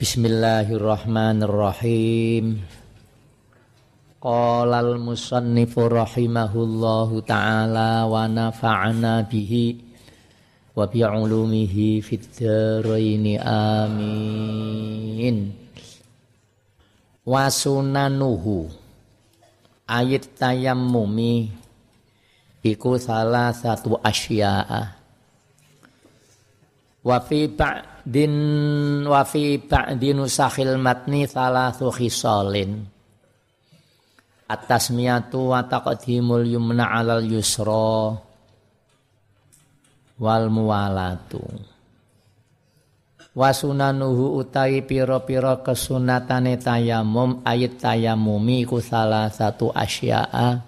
Bismillahirrahmanirrahim. Qala al-musannifu rahimahullahu ta'ala wa nafa'ana bihi wa bi ulumihi fid amin. Wa sunanuhu ayat tayammumi iku salah satu asya'a wa fi ba'din wa fi ba'din nusakhil matni thalathu khisalin. At-tasmiyatu wa taqdimul yumna 'alal yusra wal muwalatu. Wa sunanuhu utawi pira-pira kesunatane tayamum ayat tayamumi ku salah satu asya'a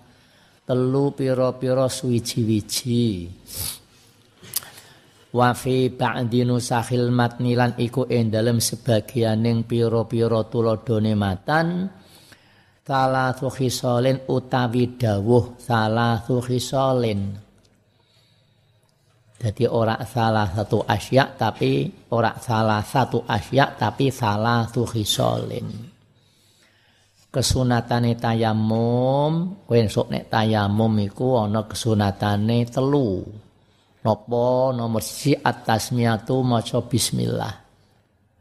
telu pira-pira suwiji-wiji wa fi ba'di nusakhil matni lan iku ing dalem sebagianing pira-pira tuladhane matan. Salatu khisalin utawi dawuh salatu khisalin. Jadi ora salah satu asya tapi ora salah satu asya tapi salah satu khisalin. Kesunatane tayamum kowe sok nek tayamum iku ana kesunatane telu Nopo nomor siji atasmiatu maca bismillah.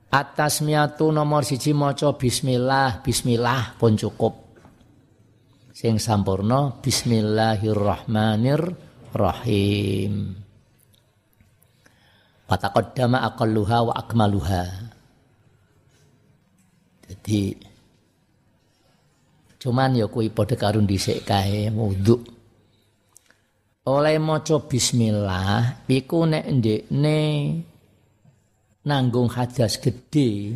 Atasmiatu nomor siji maca bismillah, bismillah pun cukup. Sing sampurno bismillahirrahmanirrahim. Fataqaddama aqalluha wa akmaluha. Jadi cuman ya kuwi padha karo dhisik kae wudhu oleh maca bismillah iku nek ndekne nanggung hadas gede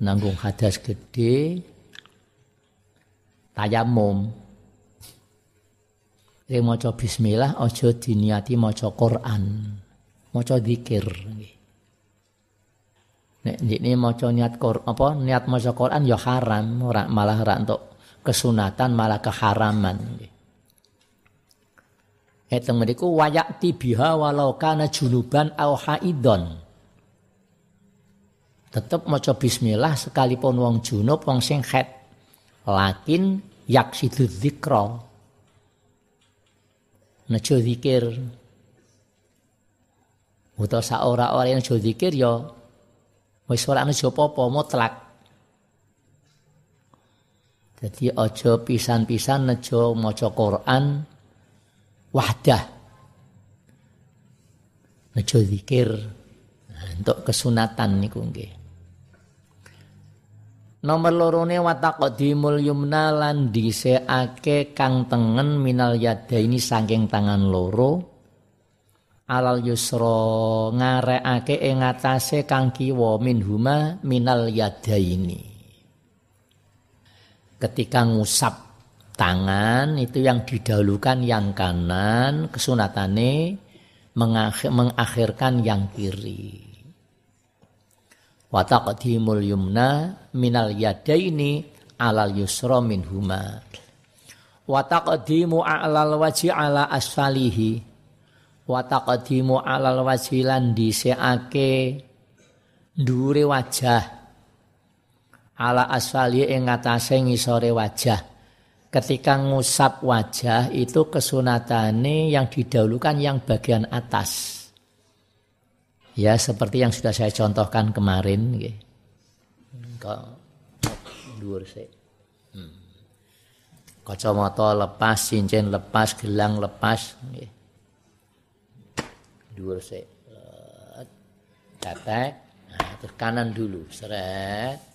nanggung hadas gede tayamum. Nek maca bismillah aja diniati maca Quran maca zikir nek ndekne maca niat Quran apa niat maca Quran ya haram. Ora malah ora untuk kesunatan malah keharaman. nggih Eteng mriku wayakti biha walau kana junuban au haidon. Tetep maca bismillah sekalipun wong junub wong sing. Lakin yaksidu dzikra. Nejo zikir. Utawa sak ora-ora yang nejo zikir ya wis ora nejo apa-apa mutlak. Jadi aja pisan-pisan nejo maca Quran wahdah. Nejo zikir nah, untuk kesunatan niku nggih. Nomor lorone taqdimul yumna lan dhisikake kang tengen minal yada ini saking tangan loro alal yusra ngarekake ing atase kang kiwa minhuma minal yada ini. Ketika ngusap tangan itu yang didahulukan yang kanan kesunatane mengakhir, mengakhirkan yang kiri. Wa taqdimul yumna minal yadaini alal yusra minhuma. Wa taqdimu alal waji ala asfalihi. Wa alal waji lan dhisikake ndure wajah. Ala asfali ing ngatasé ngisore wajah ketika ngusap wajah itu kesunatane yang didahulukan yang bagian atas. Ya seperti yang sudah saya contohkan kemarin. Sik. Hmm. Kacamata lepas, cincin lepas, gelang lepas. Sik. Tetek. Nah, terus kanan dulu. Seret.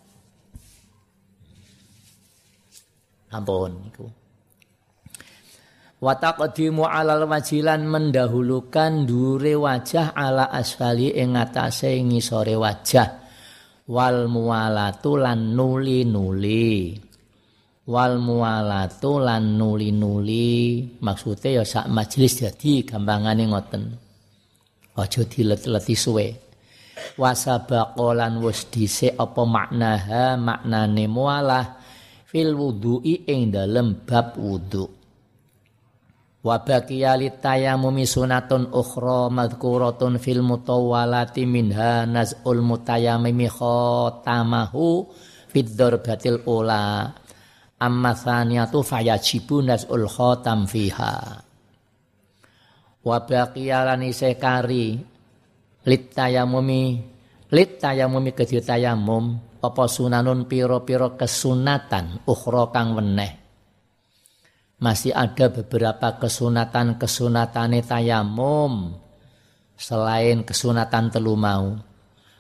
Ampun iku. Wa alal wajilan mendahulukan dure wajah ala asfali ing ngatasé ngisore wajah. Wal muwalatu lan nuli-nuli. Wal muwalatu lan nuli-nuli. Maksudnya ya sak majelis dadi gampangane ngoten. Aja dilet-leti suwe. Wasabaqolan wis dhisik apa maknaha maknane mualah fil wudu'i ing dalem bab wudu. wa baqiya litayamumi sunatun ukhra madhkuratun fil mutawwalati minha naz'ul mutayammimi khatamahu fid darbatil ula amma thaniyatu fayajibu naz'ul khatam fiha wa baqiya lan kari litayamumi litayamumi kedhi tayamum apa sunanun piro-piro kesunatan ukhra kang weneh masih ada beberapa kesunatan-kesunatane tayamum selain kesunatan telu mau.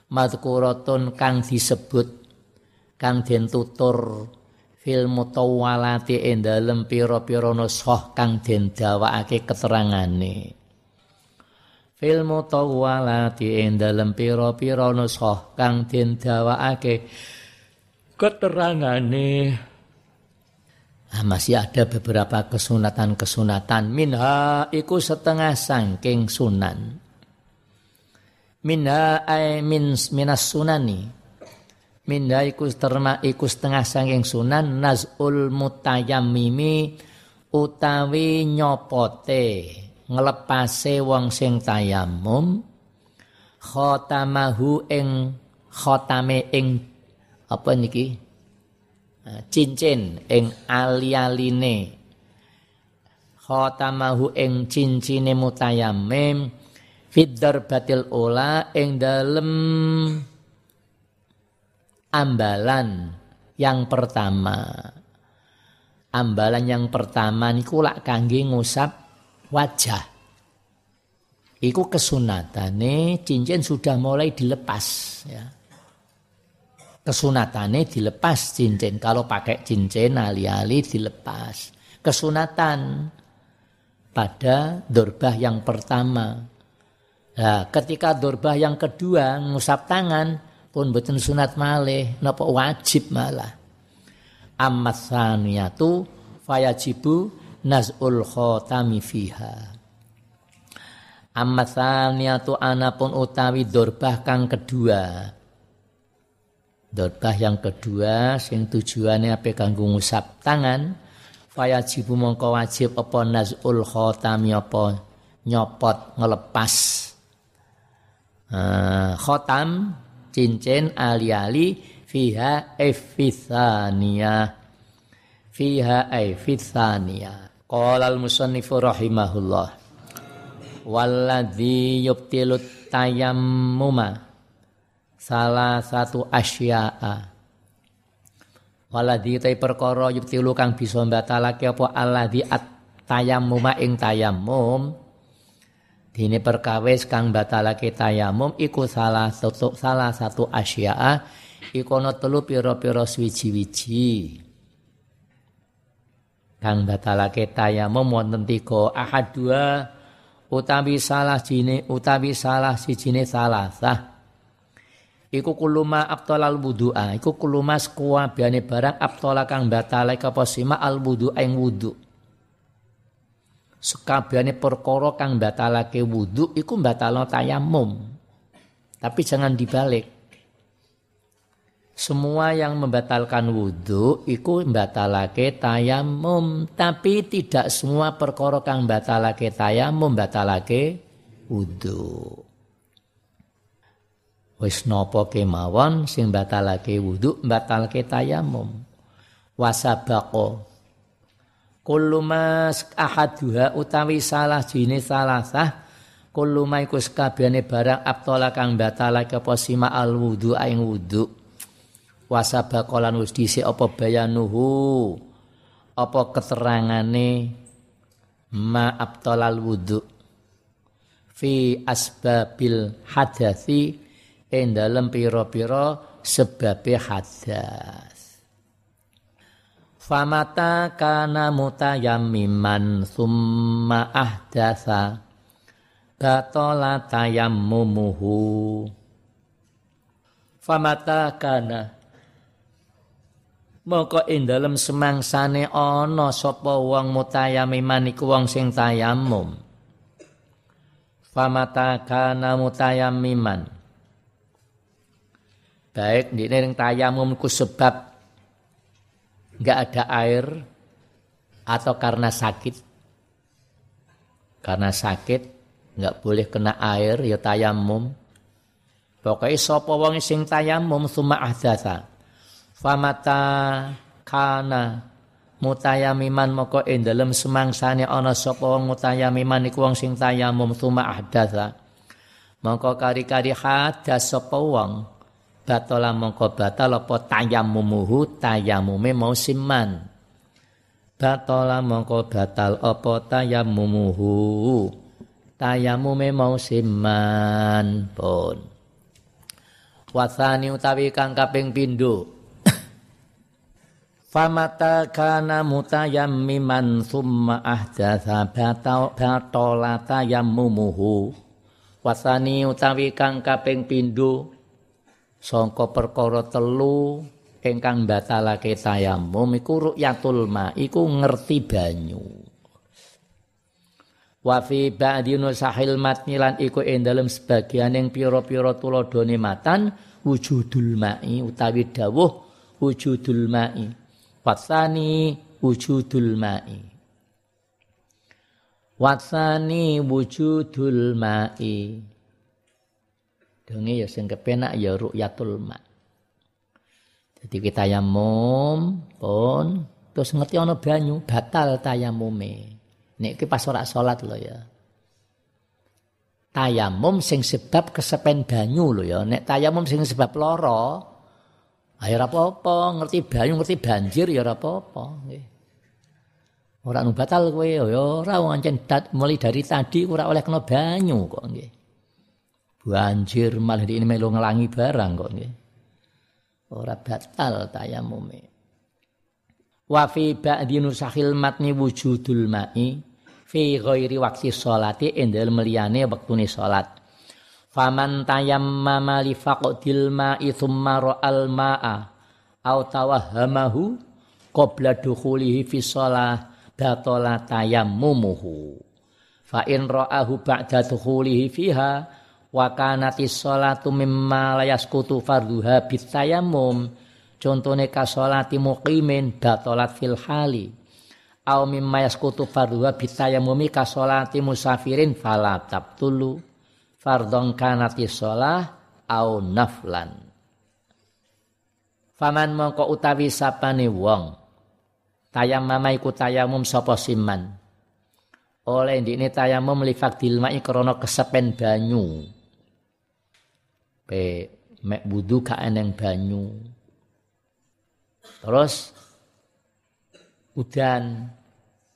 Madkuratun kang disebut kang den tutur fil mutawwalati ing dalem pira-pira kang den dawakake keterangane. Fil mutawwalati ing dalem pira-pira nuskhah kang den dawakake keterangane Nah, masih ada beberapa kesunatan-kesunatan. Minha iku setengah sangking sunan. Minha ay min, minas sunani. Minha iku terma iku setengah sangking sunan. Naz'ul mutayammimi utawi nyopote. Ngelepase wong sing tayamum. Khotamahu ing khotame ing apa niki? cincin ing ali-aline khatamahu ing cincine mutayammim fiddar batil ula ing dalem ambalan yang pertama ambalan yang pertama niku lak kangge ngusap wajah iku kesunatane cincin sudah mulai dilepas ya kesunatane dilepas cincin. Kalau pakai cincin ali-ali dilepas. Kesunatan pada dorbah yang pertama. Nah, ketika dorbah yang kedua ngusap tangan pun betul sunat malih, napa wajib malah. Amma tsaniyatu fayajibu naz'ul khotami fiha. Amma tsaniyatu anapun utawi dorbah kang kedua. Dotbah yang kedua sing tujuannya apa kanggo ngusap tangan fayajibu mongko wajib apa nazul khotami apa nyopot ngelepas. Uh, khotam cincin ali-ali fiha efithania fiha efithania qala al musannifu rahimahullah walladzi yubtilut tayammuma salah satu asya'a. Waladhi tay perkara yubtilu kang bisa batalake apa alladhi at tayammum ing tayammum. Dene perkawis kang batalake tayammum iku salah satu salah satu asya'a. Iku ana telu pira-pira swiji-wiji kang batalake tayammum wonten tiga. Ahad dua utawi salah jine utawi salah sijine salah sah iku kuluma abtalal wudu'a iku kuluma sekuwabiane barang abtala kang batale kaposima al wudu'a ing wudu. Sekabehane perkara kang batalake wudu iku batalo tayamum. Tapi jangan dibalik semua yang membatalkan wudhu iku batalake tayamum tapi tidak semua perkara kang batalake tayamum batalake wudhu wis napa kemawon sing batalake wudu batalake tayamum wasabaqo kullu mas ahaduha utawi salah jenis salasah kullu ma iku barang abtala kang batalake apa sima al wudu ing wudu wasabaqo lan wis dhisik apa bayanuhu apa keterangane ma abtalal wudu fi asbabil hadasi ing dalem pira-pira sebabe hadas. Famata kana mutayammiman summa ahdasa batala tayammumuhu. Famata kana Moko ing dalem semangsane ana sapa wong mutayammiman iku wong sing tayammum. Famata kana mutayammiman baik di ning tayamumku sebab nggak ada air atau karena sakit. Karena sakit nggak boleh kena air ya tayamum. Pokoknya sapa wong sing tayamum summa ahdatsa famata kana mutayamiman moko ing dalem semangsane ana sapa wong mutayamiman iku wong sing tayamum summa ahdatsa. Mongko kari-kari hadas sapa wong batala mongko batal apa tayamumuhu tayamume mau siman. Batala mongko batal apa tayamumuhu tayamume mau siman pun. Wasani utawi kang kaping pindho Famata kana mutayammiman summa ahdatsa batala tayammumuhu wasani utawi kang kaping pindho sangka perkara telu ingkang batalake tayamum iku ru'yatul ma iku ngerti banyu. Wa fi ba'di nusahil matni lan iku ing dalem sebagian ing pira-pira tuladhane matan wujudul ma'i utawi dawuh wujudul ma'i Wasani wujudul ma'i. Wasani wujudul ma'i. Dene ya sing kepenak ya ru'yatul ma. Jadi kita yamum pun terus ngerti ana banyu batal tayamume. Nek iki pas ora salat lho ya. Tayamum sing sebab kesepen banyu lho ya. Nek tayamum sing sebab lara Ayo ora apa-apa, ngerti banyu, ngerti banjir ya ora apa-apa. Ora nu batal kowe ya ora ancen mulai dari tadi ora oleh kena banyu kok nggih. Banjir malah ini melu ngelangi barang kok nggih. Ora batal tayamume. Wa fi ba'di nusahil matni wujudul ma'i fi ghairi waqti sholati endel meliyane wektune salat. Faman tayammama li faqdil ma'i thumma ra'al ma'a au tawahhamahu qabla dukhulihi fi shalah batala tayammumuhu. Fa in ra'ahu ba'da dukhulihi fiha wa kanati sholatu mimma la yasqutu fardhuha bitayammum. Contone ka sholati muqimin batalat fil hali. Au mimma yasqutu fardhuha bitayammumi ka sholati musafirin fala tabtulu fardhon kanati sholah au naflan. Faman mongko utawi sapane wong tayamum iku tayamum sapa siman. Oleh ndikne tayamum li fakdil mai krana kesepen banyu. Pe mek wudu ka eneng banyu. Terus udan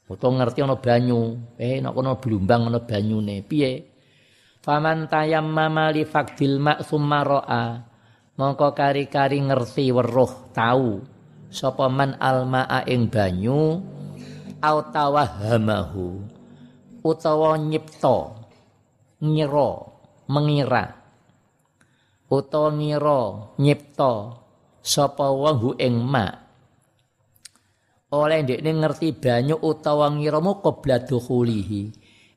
utawa ngerti ana banyu, eh nek ana blumbang ana banyune. Piye? Faman tayammama li fakdil ma summa. Mongko kari-kari ngerti weruh tahu sapa man almaa ing banyu au tawahamahu utawa nyipta ngira mengira. Utawa ngira nyipta sapa wong hu ing ma. Oleh ndekne ngerti banyu utawa ngira mu qabla dukhulihi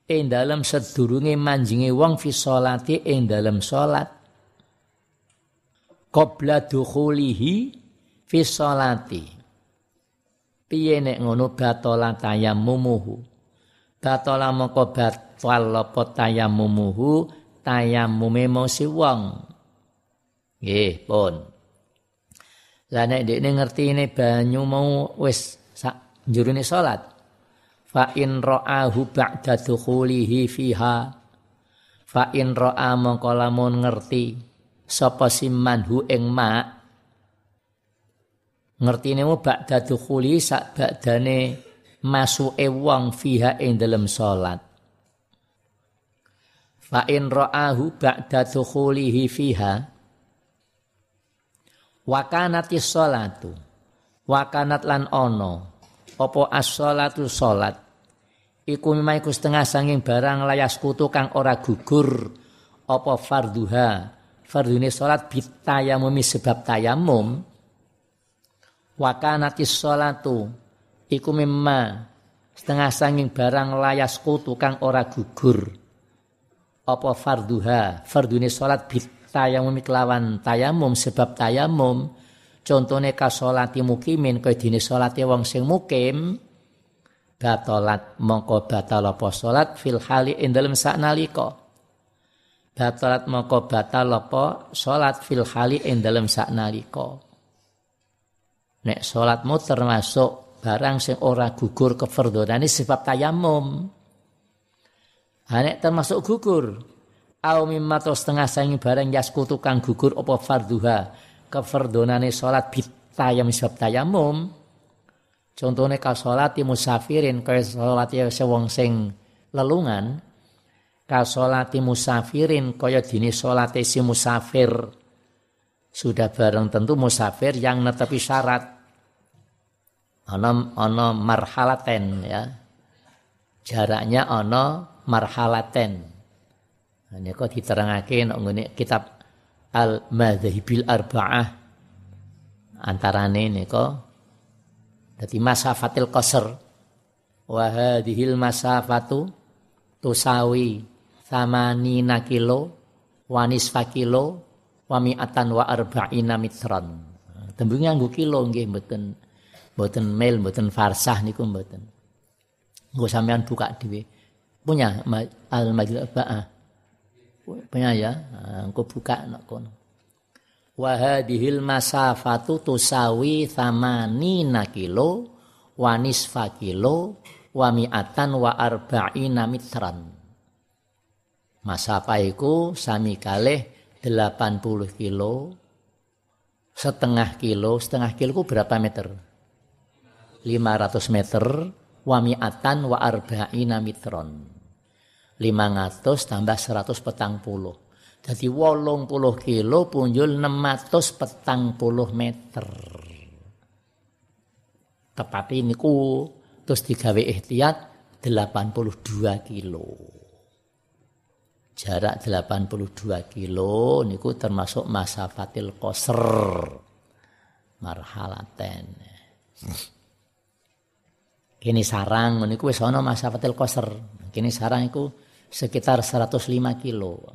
ing dalam sedurunge manjinge wong fi sholati ing dalam salat. Qabla dukhulihi fi sholati piye nek ngono batala tayammumuhu batala moko batal apa tayammumuhu tayammume mosi wong. Nggih pun. Lah nek dekne ngertine banyu mau wis sak njurune salat fa in ra'ahu ba'da dukhulihi fiha. Fa in ra'a mongko lamun ngerti sapa siman hu ing ma ngertine mu ba'da dukhuli sak badane masuke wong fiha ing dalem salat. Fa in ra'ahu ba'da dukhulihi fiha. Wa kanatis salatu. Wa kanat lan ono apa as-salatu salat? Iku setengah sanging barang layas kutu kang ora gugur. Apa farduha? Fardune salat bitayamumi sebab tayamum. Wa kanatis salatu? Iku memang setengah sanging barang layas kutu kang ora gugur. Apa farduha? Fardune salat bitayamumi kelawan tayamum sebab tayamum contone ka salati mukimin kaya dene salate wong sing mukim batalat mongko batal apa salat fil hali ing dalem saknalika batalat mongko batal apa salat fil hali ing dalem nek salatmu termasuk barang sing ora gugur kefardhonane sebab tayamum ha termasuk gugur au mimma setengah sangi barang yaskutu gugur apa fardhuha kefardhonane salat bitayam sebab tayamum Contohnya kalau sholat musafirin, kaya sholat ya sewong sing lelungan, kalau sholat musafirin, kaya dini sholat si musafir, sudah bareng tentu musafir yang netepi syarat. Ono ono marhalaten ya. Jaraknya ono marhalaten. Ini kok diterangake ngene kitab Al Madhahibil Arba'ah antarane kok jadi masafatil qasr wa hadhil masafatu tusawi thamanina kilo wa nisfa kilo wa mi'atan wa arba'ina mitran. Tembung nganggo kilo nggih mboten mboten mil mboten farsah niku mboten. Nggo sampean buka dhewe. Punya al majlis ba'ah. Punya ya, engko buka nek kono. Wa hadhil masafatu tusawi thamanina kilo wa nisfa kilo wa mi'atan wa arba'ina mitran. Masafa iku sami kalih 80 kilo setengah kilo setengah kilo ku berapa meter? 500 meter wa mi'atan wa arba'ina mitron 500 tambah 100 petang puluh jadi wolong puluh kilo punjul 600 petang puluh meter. Tepat ini ku terus digawe ihtiyat 82 kilo. Jarak 82 kilo niku termasuk masa fatil koser marhalaten. Kini sarang niku wis ana fatil koser. Kini sarang iku sekitar 105 kilo.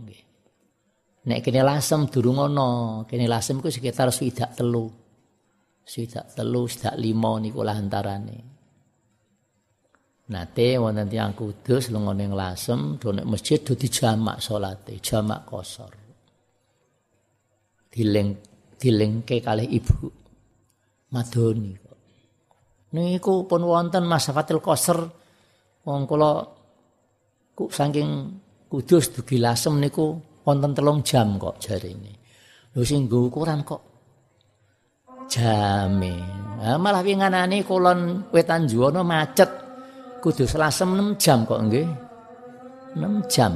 Nek kene lasem durung ana, kene lasem iku sekitar swidak telu. Swidak telu, swidak lima niku lah antarane. Nate wonten tiyang kudus lunga ning lasem, do nek masjid do dijamak salate, jamak kosor. Dileng dilengke kalih ibu madoni kok. Niku pun wonten masafatil koser wong kula ku saking kudus dugi lasem niku wonten telung jam kok jari ini. Sing ukuran kok jame. Nah, malah winganane kulon wetan juwana macet. Kudu selasem 6 jam kok nggih. 6 jam.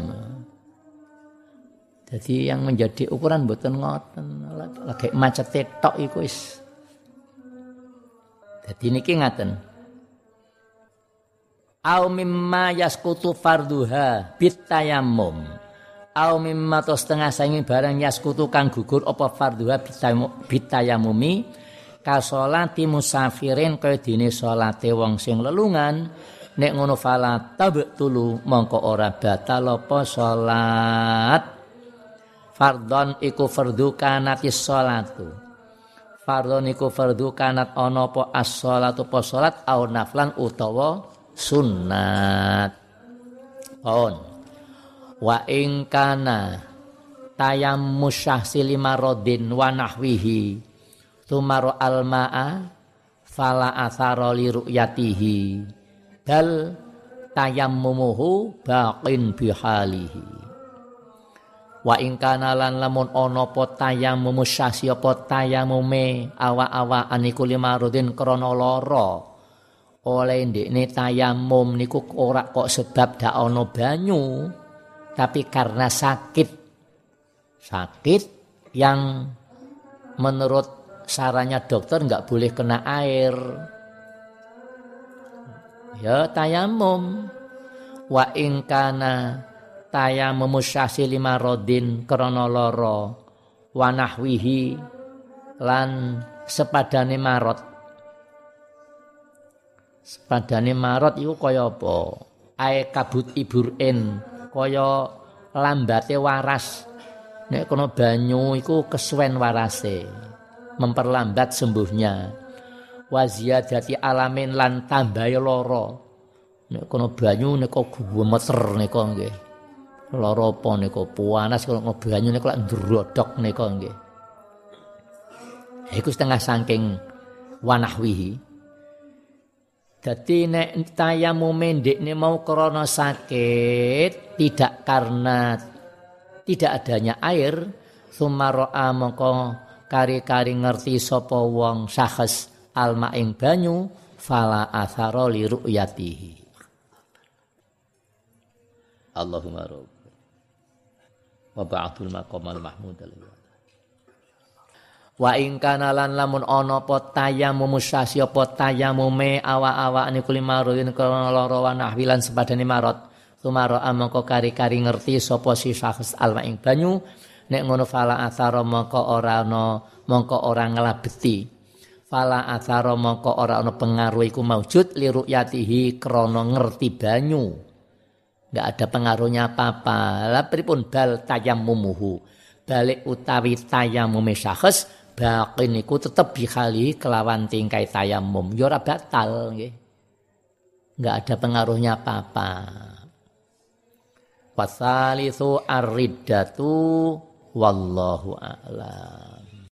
Jadi yang menjadi ukuran mboten ngoten. Lagi macet tok iku wis. Dadi niki ngaten. Au mimma yaskutu farduha bitayammum. Au mimma to setengah sangi barang yaskutu kang gugur apa fardhuha bitayamumi. Ka salati musafirin kaya dene salate wong sing lelungan. Nek ngono fala tabtulu mongko ora batal apa salat fardhon iku fardhu kanatis salatu fardhon iku fardhu kanat ana apa as-salatu apa salat au naflan utawa sunnat. On wa ing kana tayammus syahsi limarodin wa nahwihi. Tumaro almaa fala athara li ru'yatihi. Bal tayammumuhu baqin bihalihi wa ing lan lamun ana apa tayammum syahsi apa tayamume awa-awaan iku limarodin krana lara oleh ndekne tayamum niku ora kok sebab dak ana banyu tapi karena sakit. Sakit yang menurut sarannya dokter nggak boleh kena air. Ya tayamum wa ingkana tayamum syasi lima rodin kronoloro wanahwihi lan sepadane marot sepadane marot itu kaya apa? Ae kabut iburin kaya lambate waras. Nek kono banyu iku kesuwen warase memperlambat sembuhnya. Wa ziyadati alamin lan tambahi lara. Nek kono banyu nek gumeter nika nggih. Lara apa nika panas kono banyu nek lak ndrodok nika nggih. Iku setengah saking wanahwihi Jadi nek tayamume ndekne mau krana sakit tidak karena tidak adanya air sumara'a mongko kari-kari ngerti sapa wong sahas alma ing banyu fala athara li ru'yatihi. Allahumma rabb wa ba'atul maqamal mahmud Wa ing kana lan lamun ana apa tayamum musasi apa tayamume awa-awa niku limarudin kana lara wa nahwilan sepadane marot. Tumaro amangka kari-kari ngerti sapa si syakhs alma ing banyu. Nek ngono fala athara mongko ora ana mongko ora nglabeti. Fala athara mongko ora ana pengaruh iku maujud li ru'yatihi krana ngerti banyu. Enggak ada pengaruhnya apa-apa. La pripun bal tayammumuhu balik utawi tayamume syakhs baqin niku tetep bihali kelawan tingkai tayamum. Ya ora batal nggih. Enggak ada pengaruhnya apa-apa. Wasalisu ar wallahu a'lam